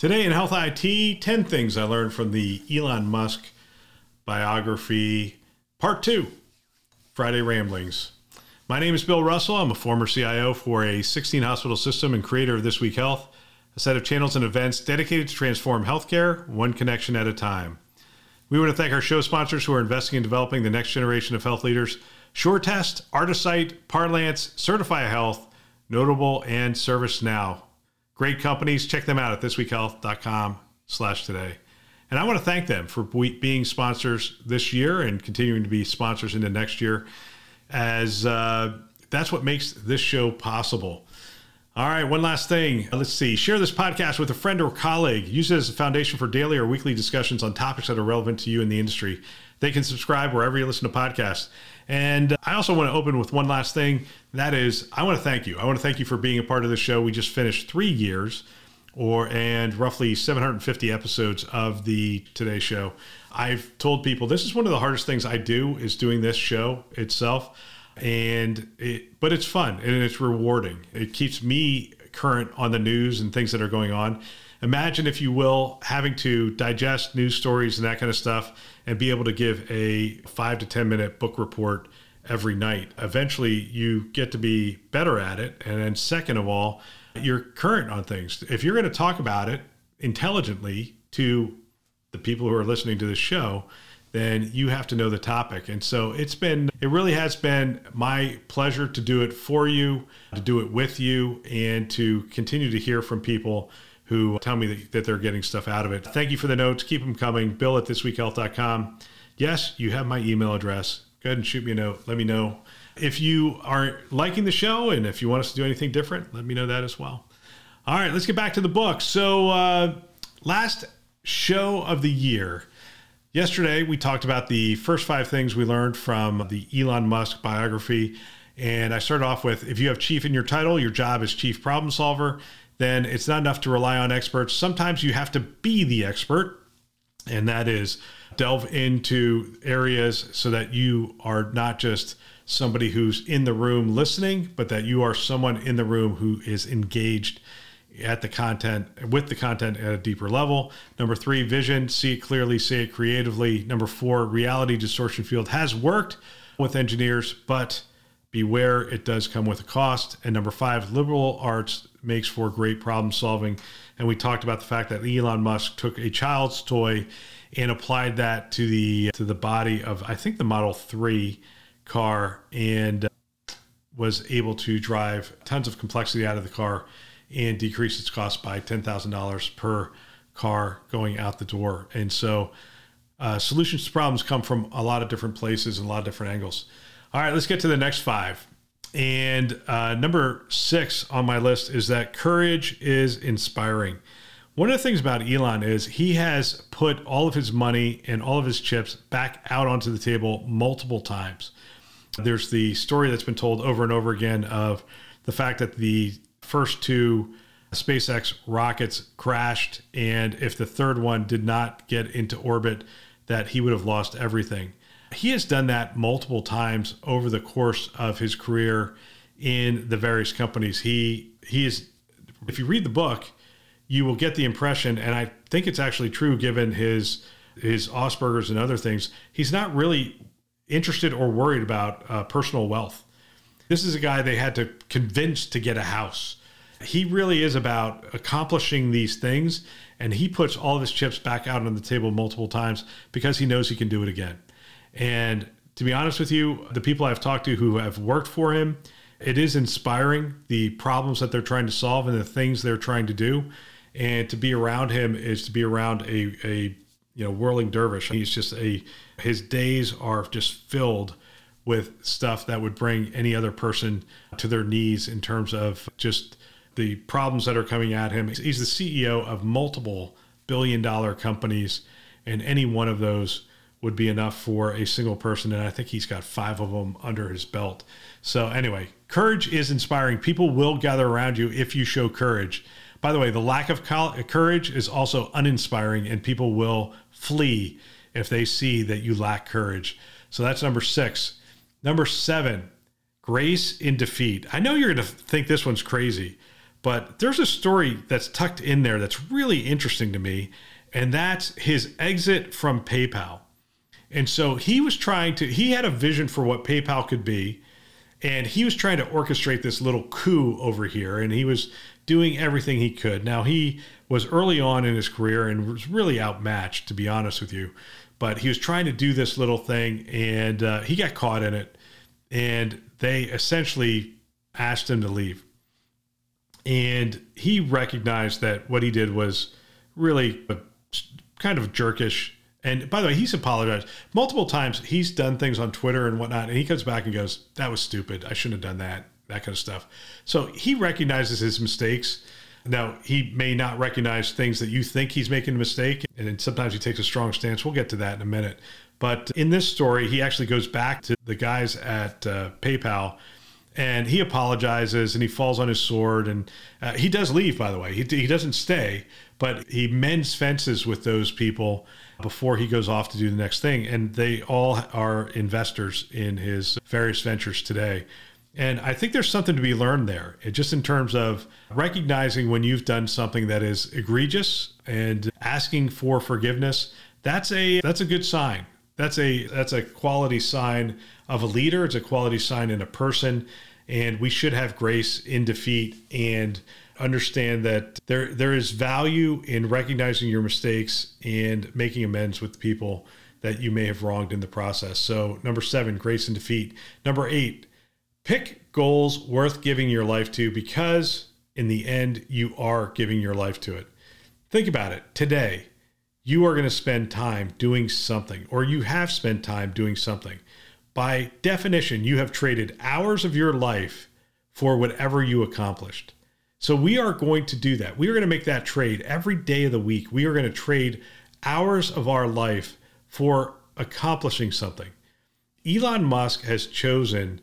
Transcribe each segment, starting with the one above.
Today in Health IT, 10 things I learned from the Elon Musk biography, part two Friday Ramblings. My name is Bill Russell. I'm a former CIO for a 16 hospital system and creator of This Week Health, a set of channels and events dedicated to transform healthcare one connection at a time. We want to thank our show sponsors who are investing in developing the next generation of health leaders SureTest, Artisight, Parlance, Certify Health, Notable, and ServiceNow. Great companies. Check them out at thisweekhealth.com slash today. And I want to thank them for being sponsors this year and continuing to be sponsors into next year, as uh, that's what makes this show possible. All right, one last thing. Let's see. Share this podcast with a friend or colleague. Use it as a foundation for daily or weekly discussions on topics that are relevant to you in the industry. They can subscribe wherever you listen to podcasts. And I also want to open with one last thing. That is, I want to thank you. I want to thank you for being a part of the show. We just finished three years or and roughly 750 episodes of the Today Show. I've told people this is one of the hardest things I do is doing this show itself, and it, but it's fun and it's rewarding. It keeps me current on the news and things that are going on. Imagine, if you will, having to digest news stories and that kind of stuff and be able to give a five to 10 minute book report every night. Eventually, you get to be better at it. And then, second of all, you're current on things. If you're going to talk about it intelligently to the people who are listening to this show, then you have to know the topic. And so it's been, it really has been my pleasure to do it for you, to do it with you, and to continue to hear from people who tell me that, that they're getting stuff out of it. Thank you for the notes. Keep them coming. Bill at thisweekhealth.com. Yes, you have my email address. Go ahead and shoot me a note. Let me know. If you are liking the show and if you want us to do anything different, let me know that as well. All right, let's get back to the book. So, uh, last show of the year. Yesterday, we talked about the first five things we learned from the Elon Musk biography. And I started off with if you have chief in your title, your job is chief problem solver then it's not enough to rely on experts. Sometimes you have to be the expert, and that is delve into areas so that you are not just somebody who's in the room listening, but that you are someone in the room who is engaged at the content with the content at a deeper level. Number three, vision, see it clearly, say it creatively. Number four, reality distortion field has worked with engineers, but beware it does come with a cost. And number five, liberal arts makes for great problem solving. And we talked about the fact that Elon Musk took a child's toy and applied that to the to the body of I think the Model 3 car and was able to drive tons of complexity out of the car and decrease its cost by $10,000 per car going out the door. And so uh, solutions to problems come from a lot of different places and a lot of different angles. All right, let's get to the next five. And uh, number six on my list is that courage is inspiring. One of the things about Elon is he has put all of his money and all of his chips back out onto the table multiple times. There's the story that's been told over and over again of the fact that the first two SpaceX rockets crashed, and if the third one did not get into orbit, that he would have lost everything. He has done that multiple times over the course of his career in the various companies. He he is if you read the book, you will get the impression, and I think it's actually true given his his Asperger's and other things, he's not really interested or worried about uh, personal wealth. This is a guy they had to convince to get a house. He really is about accomplishing these things, and he puts all of his chips back out on the table multiple times because he knows he can do it again. And to be honest with you, the people I've talked to who have worked for him, it is inspiring the problems that they're trying to solve and the things they're trying to do. And to be around him is to be around a, a you know whirling dervish. He's just a his days are just filled with stuff that would bring any other person to their knees in terms of just the problems that are coming at him. He's the CEO of multiple billion dollar companies and any one of those would be enough for a single person. And I think he's got five of them under his belt. So, anyway, courage is inspiring. People will gather around you if you show courage. By the way, the lack of courage is also uninspiring, and people will flee if they see that you lack courage. So, that's number six. Number seven, grace in defeat. I know you're going to think this one's crazy, but there's a story that's tucked in there that's really interesting to me, and that's his exit from PayPal. And so he was trying to, he had a vision for what PayPal could be. And he was trying to orchestrate this little coup over here. And he was doing everything he could. Now, he was early on in his career and was really outmatched, to be honest with you. But he was trying to do this little thing and uh, he got caught in it. And they essentially asked him to leave. And he recognized that what he did was really kind of jerkish and by the way, he's apologized multiple times. He's done things on Twitter and whatnot, and he comes back and goes, "That was stupid. I shouldn't have done that." That kind of stuff. So he recognizes his mistakes. Now he may not recognize things that you think he's making a mistake, and sometimes he takes a strong stance. We'll get to that in a minute. But in this story, he actually goes back to the guys at uh, PayPal and he apologizes and he falls on his sword and uh, he does leave by the way he, he doesn't stay but he mends fences with those people before he goes off to do the next thing. And they all are investors in his various ventures today. And I think there's something to be learned there, it, just in terms of recognizing when you've done something that is egregious and asking for forgiveness. That's a that's a good sign. That's a that's a quality sign of a leader. It's a quality sign in a person, and we should have grace in defeat and understand that there there is value in recognizing your mistakes and making amends with people that you may have wronged in the process. So number 7, grace and defeat. Number 8, pick goals worth giving your life to because in the end you are giving your life to it. Think about it. Today, you are going to spend time doing something or you have spent time doing something. By definition, you have traded hours of your life for whatever you accomplished. So we are going to do that. We are going to make that trade every day of the week. We are going to trade hours of our life for accomplishing something. Elon Musk has chosen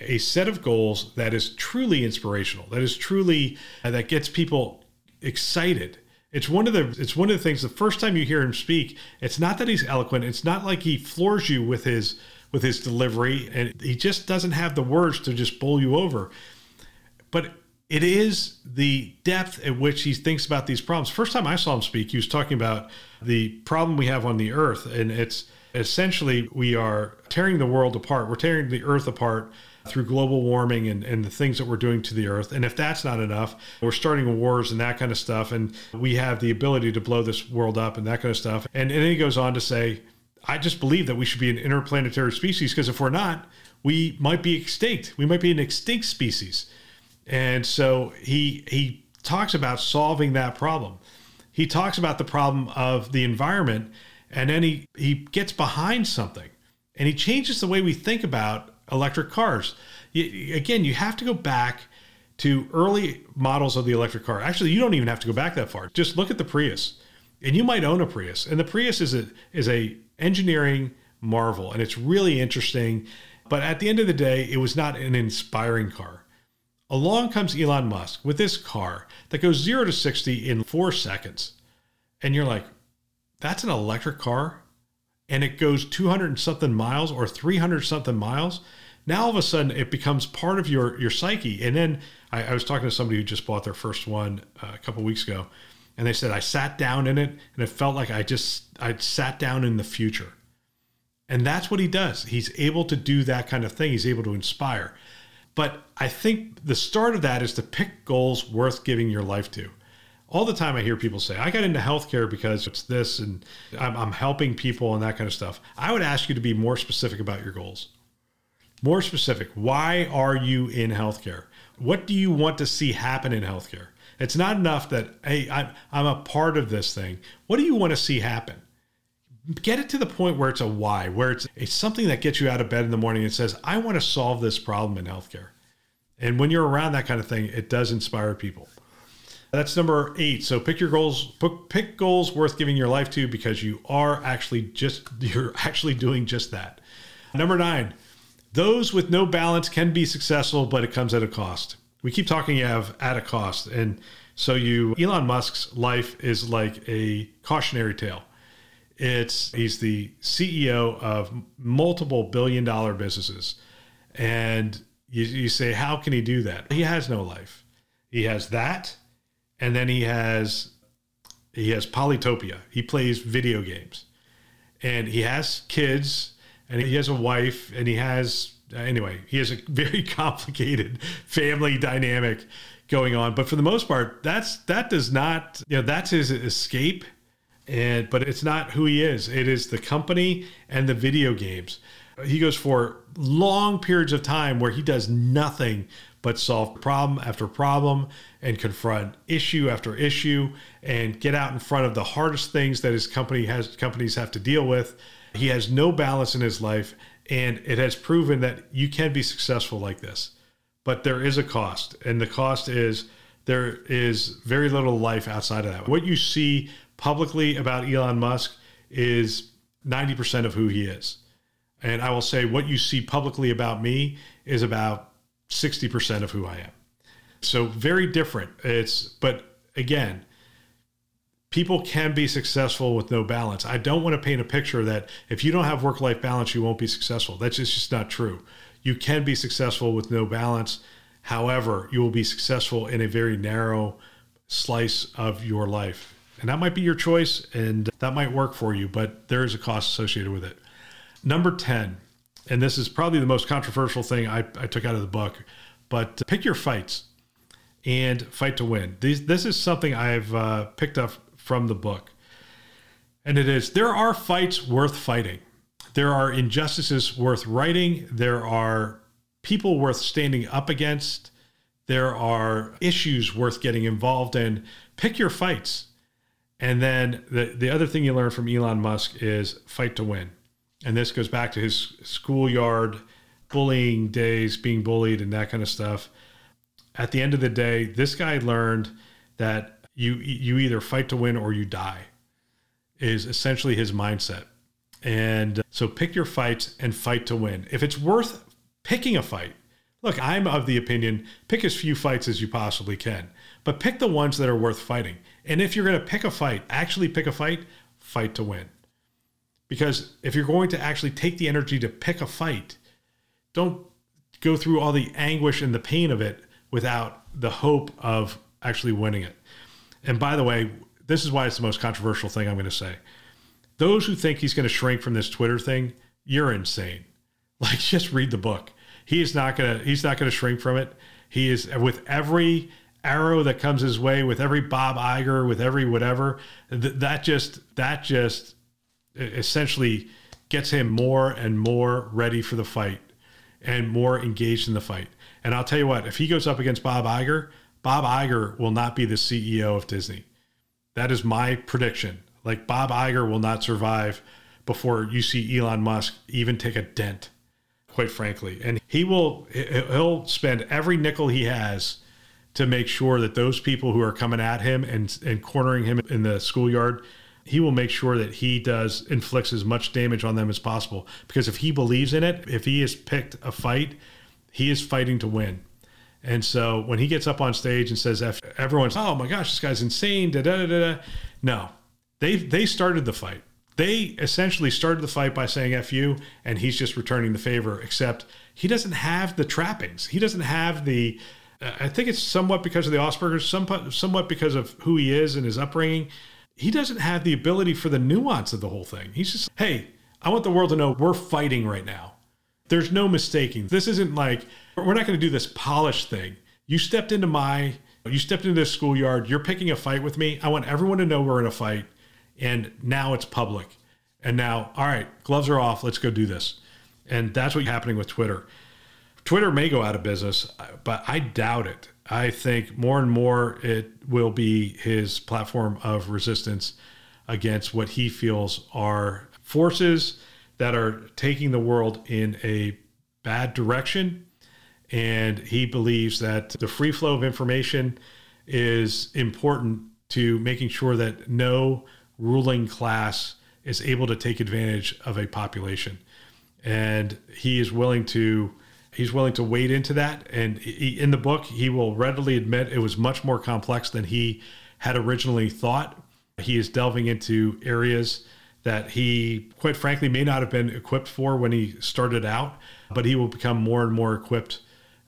a set of goals that is truly inspirational, that is truly uh, that gets people excited. It's one of the it's one of the things the first time you hear him speak, it's not that he's eloquent, it's not like he floors you with his with his delivery and he just doesn't have the words to just bowl you over. But it is the depth at which he thinks about these problems. First time I saw him speak, he was talking about the problem we have on the earth. And it's essentially we are tearing the world apart. We're tearing the earth apart through global warming and, and the things that we're doing to the earth. And if that's not enough, we're starting wars and that kind of stuff. And we have the ability to blow this world up and that kind of stuff. And, and then he goes on to say, I just believe that we should be an interplanetary species because if we're not, we might be extinct. We might be an extinct species. And so he he talks about solving that problem. He talks about the problem of the environment and then he, he gets behind something and he changes the way we think about electric cars. again, you have to go back to early models of the electric car. Actually, you don't even have to go back that far. Just look at the Prius. And you might own a Prius. And the Prius is a is a engineering marvel and it's really interesting, but at the end of the day, it was not an inspiring car. Along comes Elon Musk with this car that goes 0 to 60 in 4 seconds. And you're like, that's an electric car and it goes 200 something miles or 300 something miles. Now all of a sudden it becomes part of your your psyche. And then I, I was talking to somebody who just bought their first one uh, a couple weeks ago, and they said I sat down in it and it felt like I just I sat down in the future. And that's what he does. He's able to do that kind of thing. He's able to inspire. But I think the start of that is to pick goals worth giving your life to. All the time I hear people say, I got into healthcare because it's this and I'm, I'm helping people and that kind of stuff. I would ask you to be more specific about your goals. More specific. Why are you in healthcare? What do you want to see happen in healthcare? It's not enough that, hey, I'm, I'm a part of this thing. What do you want to see happen? get it to the point where it's a why, where it's, it's something that gets you out of bed in the morning and says, I want to solve this problem in healthcare. And when you're around that kind of thing, it does inspire people. That's number eight. So pick your goals, pick goals worth giving your life to because you are actually just, you're actually doing just that. Number nine, those with no balance can be successful, but it comes at a cost. We keep talking of at a cost. And so you, Elon Musk's life is like a cautionary tale. It's, he's the CEO of multiple billion dollar businesses. And you, you say, how can he do that? He has no life. He has that and then he has he has polytopia. He plays video games, and he has kids, and he has a wife, and he has Uh, anyway. He has a very complicated family dynamic going on. But for the most part, that's that does not you know that's his escape, and but it's not who he is. It is the company and the video games. He goes for long periods of time where he does nothing but solve problem after problem and confront issue after issue and get out in front of the hardest things that his company has companies have to deal with. He has no balance in his life and it has proven that you can be successful like this. But there is a cost and the cost is there is very little life outside of that. What you see publicly about Elon Musk is 90% of who he is. And I will say what you see publicly about me is about 60% of who I am. So very different. It's, but again, people can be successful with no balance. I don't want to paint a picture that if you don't have work life balance, you won't be successful. That's just, just not true. You can be successful with no balance. However, you will be successful in a very narrow slice of your life. And that might be your choice and that might work for you, but there is a cost associated with it. Number 10, and this is probably the most controversial thing I, I took out of the book, but pick your fights and fight to win. These, this is something I've uh, picked up from the book. And it is there are fights worth fighting. There are injustices worth righting. There are people worth standing up against. There are issues worth getting involved in. Pick your fights. And then the, the other thing you learn from Elon Musk is fight to win and this goes back to his schoolyard bullying days, being bullied and that kind of stuff. At the end of the day, this guy learned that you you either fight to win or you die. Is essentially his mindset. And uh, so pick your fights and fight to win. If it's worth picking a fight, look, I'm of the opinion pick as few fights as you possibly can, but pick the ones that are worth fighting. And if you're going to pick a fight, actually pick a fight, fight to win. Because if you're going to actually take the energy to pick a fight, don't go through all the anguish and the pain of it without the hope of actually winning it. And by the way, this is why it's the most controversial thing I'm going to say. Those who think he's going to shrink from this Twitter thing, you're insane. Like just read the book. He is not going to he's not going to shrink from it. He is with every arrow that comes his way, with every Bob Iger, with every whatever, th- that just that just essentially gets him more and more ready for the fight and more engaged in the fight. And I'll tell you what, if he goes up against Bob Iger, Bob Iger will not be the CEO of Disney. That is my prediction. Like Bob Iger will not survive before you see Elon Musk even take a dent, quite frankly. And he will he'll spend every nickel he has to make sure that those people who are coming at him and and cornering him in the schoolyard he will make sure that he does inflicts as much damage on them as possible because if he believes in it if he has picked a fight he is fighting to win and so when he gets up on stage and says everyone's oh my gosh this guy's insane da, da, da, da. no they they started the fight they essentially started the fight by saying f you and he's just returning the favor except he doesn't have the trappings he doesn't have the uh, I think it's somewhat because of the Asperger's, some, somewhat because of who he is and his upbringing he doesn't have the ability for the nuance of the whole thing. He's just, hey, I want the world to know we're fighting right now. There's no mistaking. This isn't like, we're not going to do this polished thing. You stepped into my, you stepped into this schoolyard. You're picking a fight with me. I want everyone to know we're in a fight. And now it's public. And now, all right, gloves are off. Let's go do this. And that's what's happening with Twitter. Twitter may go out of business, but I doubt it. I think more and more it will be his platform of resistance against what he feels are forces that are taking the world in a bad direction. And he believes that the free flow of information is important to making sure that no ruling class is able to take advantage of a population. And he is willing to he's willing to wade into that and he, in the book he will readily admit it was much more complex than he had originally thought. He is delving into areas that he quite frankly may not have been equipped for when he started out, but he will become more and more equipped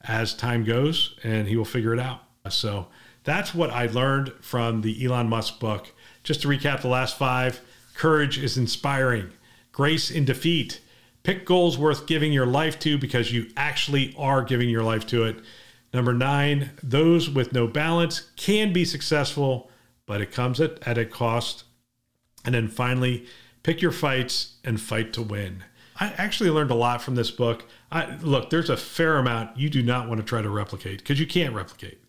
as time goes and he will figure it out. So that's what I learned from the Elon Musk book. Just to recap the last five courage is inspiring, grace in defeat. Pick goals worth giving your life to because you actually are giving your life to it. Number nine, those with no balance can be successful, but it comes at, at a cost. And then finally, pick your fights and fight to win. I actually learned a lot from this book. I, look, there's a fair amount you do not want to try to replicate because you can't replicate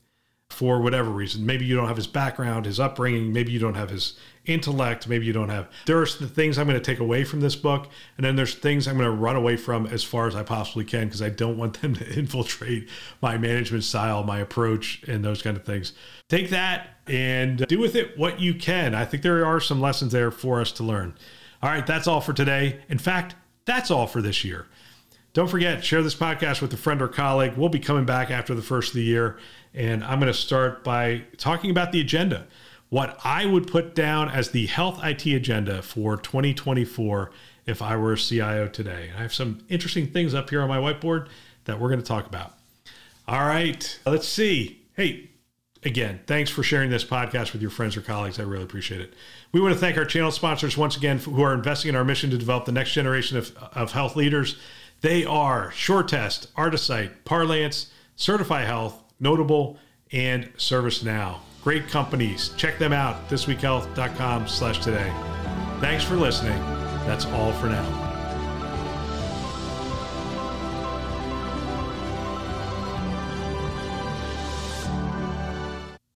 for whatever reason. Maybe you don't have his background, his upbringing, maybe you don't have his intellect, maybe you don't have. There's the things I'm going to take away from this book, and then there's things I'm going to run away from as far as I possibly can because I don't want them to infiltrate my management style, my approach, and those kind of things. Take that and do with it what you can. I think there are some lessons there for us to learn. All right, that's all for today. In fact, that's all for this year. Don't forget, share this podcast with a friend or colleague. We'll be coming back after the first of the year. And I'm going to start by talking about the agenda. What I would put down as the health IT agenda for 2024 if I were a CIO today. I have some interesting things up here on my whiteboard that we're going to talk about. All right, let's see. Hey, again, thanks for sharing this podcast with your friends or colleagues. I really appreciate it. We want to thank our channel sponsors once again who are investing in our mission to develop the next generation of, of health leaders. They are SureTest, Artisight, Parlance, Certify Health, Notable, and ServiceNow. Great companies. Check them out, thisweekhealth.com slash today. Thanks for listening. That's all for now.